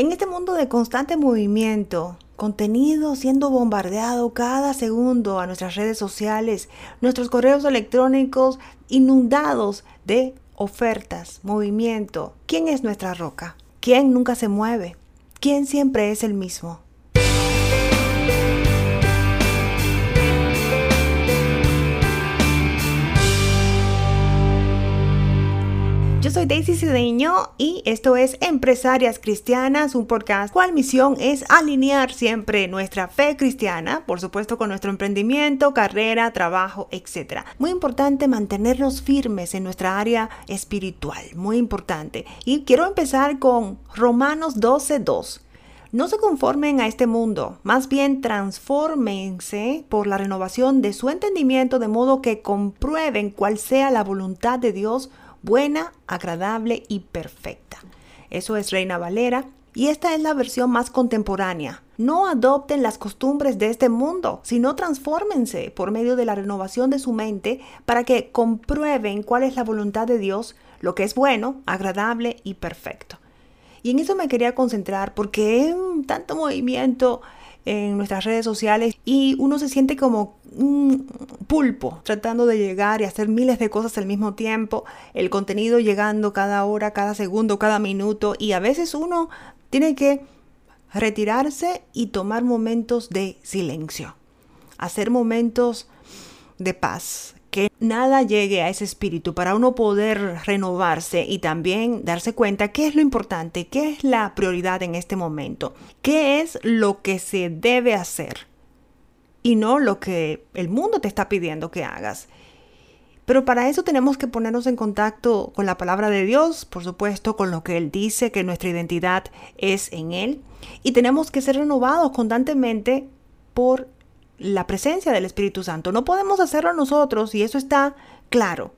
En este mundo de constante movimiento, contenido siendo bombardeado cada segundo a nuestras redes sociales, nuestros correos electrónicos inundados de ofertas, movimiento. ¿Quién es nuestra roca? ¿Quién nunca se mueve? ¿Quién siempre es el mismo? Soy Daisy Cedeño y esto es Empresarias Cristianas, un podcast cual misión es alinear siempre nuestra fe cristiana, por supuesto con nuestro emprendimiento, carrera, trabajo, etc. Muy importante mantenernos firmes en nuestra área espiritual, muy importante. Y quiero empezar con Romanos 12.2. No se conformen a este mundo, más bien transfórmense por la renovación de su entendimiento de modo que comprueben cuál sea la voluntad de Dios buena, agradable y perfecta. Eso es Reina Valera. Y esta es la versión más contemporánea. No adopten las costumbres de este mundo, sino transfórmense por medio de la renovación de su mente para que comprueben cuál es la voluntad de Dios, lo que es bueno, agradable y perfecto. Y en eso me quería concentrar porque tanto movimiento en nuestras redes sociales y uno se siente como un pulpo tratando de llegar y hacer miles de cosas al mismo tiempo, el contenido llegando cada hora, cada segundo, cada minuto y a veces uno tiene que retirarse y tomar momentos de silencio, hacer momentos de paz, que nada llegue a ese espíritu para uno poder renovarse y también darse cuenta qué es lo importante, qué es la prioridad en este momento, qué es lo que se debe hacer y no lo que el mundo te está pidiendo que hagas. Pero para eso tenemos que ponernos en contacto con la palabra de Dios, por supuesto, con lo que Él dice, que nuestra identidad es en Él. Y tenemos que ser renovados constantemente por la presencia del Espíritu Santo. No podemos hacerlo nosotros y eso está claro.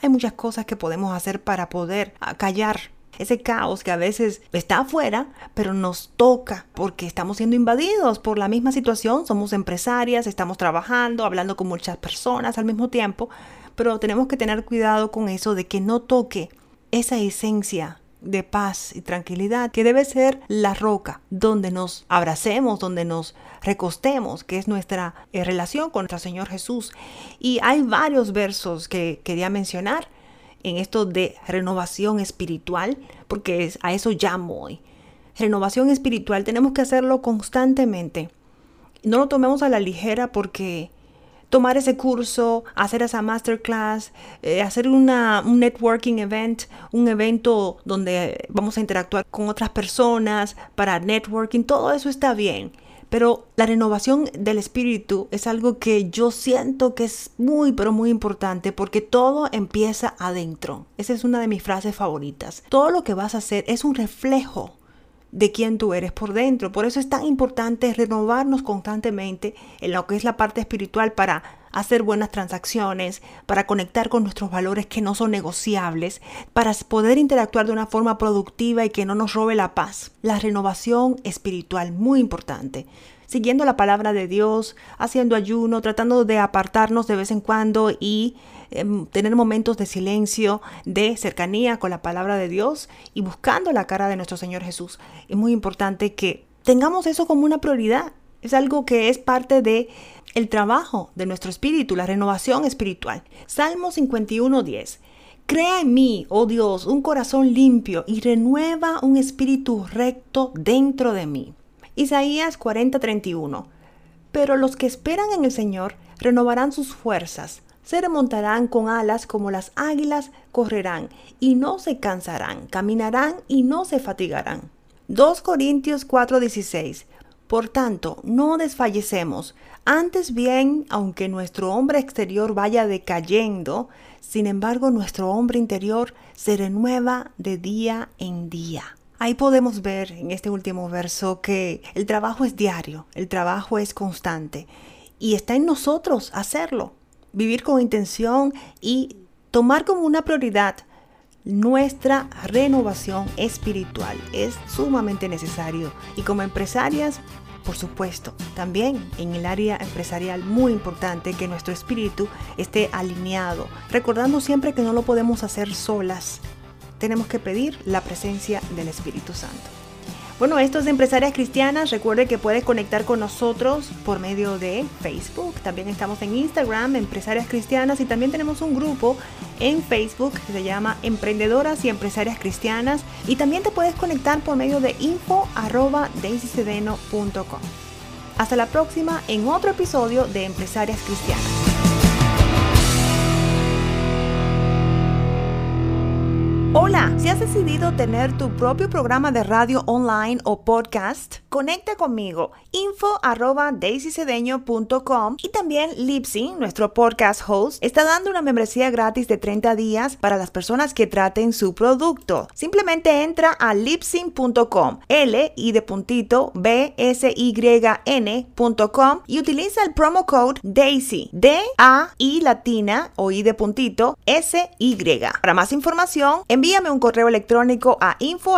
Hay muchas cosas que podemos hacer para poder callar ese caos que a veces está afuera, pero nos toca porque estamos siendo invadidos por la misma situación. Somos empresarias, estamos trabajando, hablando con muchas personas al mismo tiempo, pero tenemos que tener cuidado con eso de que no toque esa esencia de paz y tranquilidad, que debe ser la roca donde nos abracemos, donde nos recostemos, que es nuestra eh, relación con nuestro Señor Jesús. Y hay varios versos que quería mencionar en esto de renovación espiritual, porque a eso llamo hoy. Renovación espiritual tenemos que hacerlo constantemente. No lo tomemos a la ligera porque tomar ese curso, hacer esa masterclass, eh, hacer una, un networking event, un evento donde vamos a interactuar con otras personas para networking, todo eso está bien. Pero la renovación del espíritu es algo que yo siento que es muy, pero muy importante porque todo empieza adentro. Esa es una de mis frases favoritas. Todo lo que vas a hacer es un reflejo de quién tú eres por dentro. Por eso es tan importante renovarnos constantemente en lo que es la parte espiritual para hacer buenas transacciones, para conectar con nuestros valores que no son negociables, para poder interactuar de una forma productiva y que no nos robe la paz. La renovación espiritual, muy importante siguiendo la palabra de Dios, haciendo ayuno, tratando de apartarnos de vez en cuando y em, tener momentos de silencio, de cercanía con la palabra de Dios y buscando la cara de nuestro Señor Jesús. Es muy importante que tengamos eso como una prioridad. Es algo que es parte de el trabajo de nuestro espíritu, la renovación espiritual. Salmo 51:10. Crea en mí, oh Dios, un corazón limpio y renueva un espíritu recto dentro de mí. Isaías 40:31. Pero los que esperan en el Señor renovarán sus fuerzas, se remontarán con alas como las águilas, correrán y no se cansarán, caminarán y no se fatigarán. 2 Corintios 4:16. Por tanto, no desfallecemos, antes bien, aunque nuestro hombre exterior vaya decayendo, sin embargo nuestro hombre interior se renueva de día en día. Ahí podemos ver en este último verso que el trabajo es diario, el trabajo es constante y está en nosotros hacerlo, vivir con intención y tomar como una prioridad nuestra renovación espiritual. Es sumamente necesario y como empresarias, por supuesto, también en el área empresarial muy importante que nuestro espíritu esté alineado, recordando siempre que no lo podemos hacer solas, tenemos que pedir la presencia del Espíritu Santo. Bueno, esto es Empresarias Cristianas. Recuerde que puedes conectar con nosotros por medio de Facebook. También estamos en Instagram, Empresarias Cristianas, y también tenemos un grupo en Facebook que se llama Emprendedoras y Empresarias Cristianas. Y también te puedes conectar por medio de info Hasta la próxima en otro episodio de Empresarias Cristianas. Hola, si has decidido tener tu propio programa de radio online o podcast, conecta conmigo info arroba y también Lipsyn, nuestro podcast host, está dando una membresía gratis de 30 días para las personas que traten su producto. Simplemente entra a lipsyn.com, L y de puntito B S Y N.com y utiliza el promo code DAISY, D A I latina o I de puntito S Y. Para más información, envíame un correo electrónico a info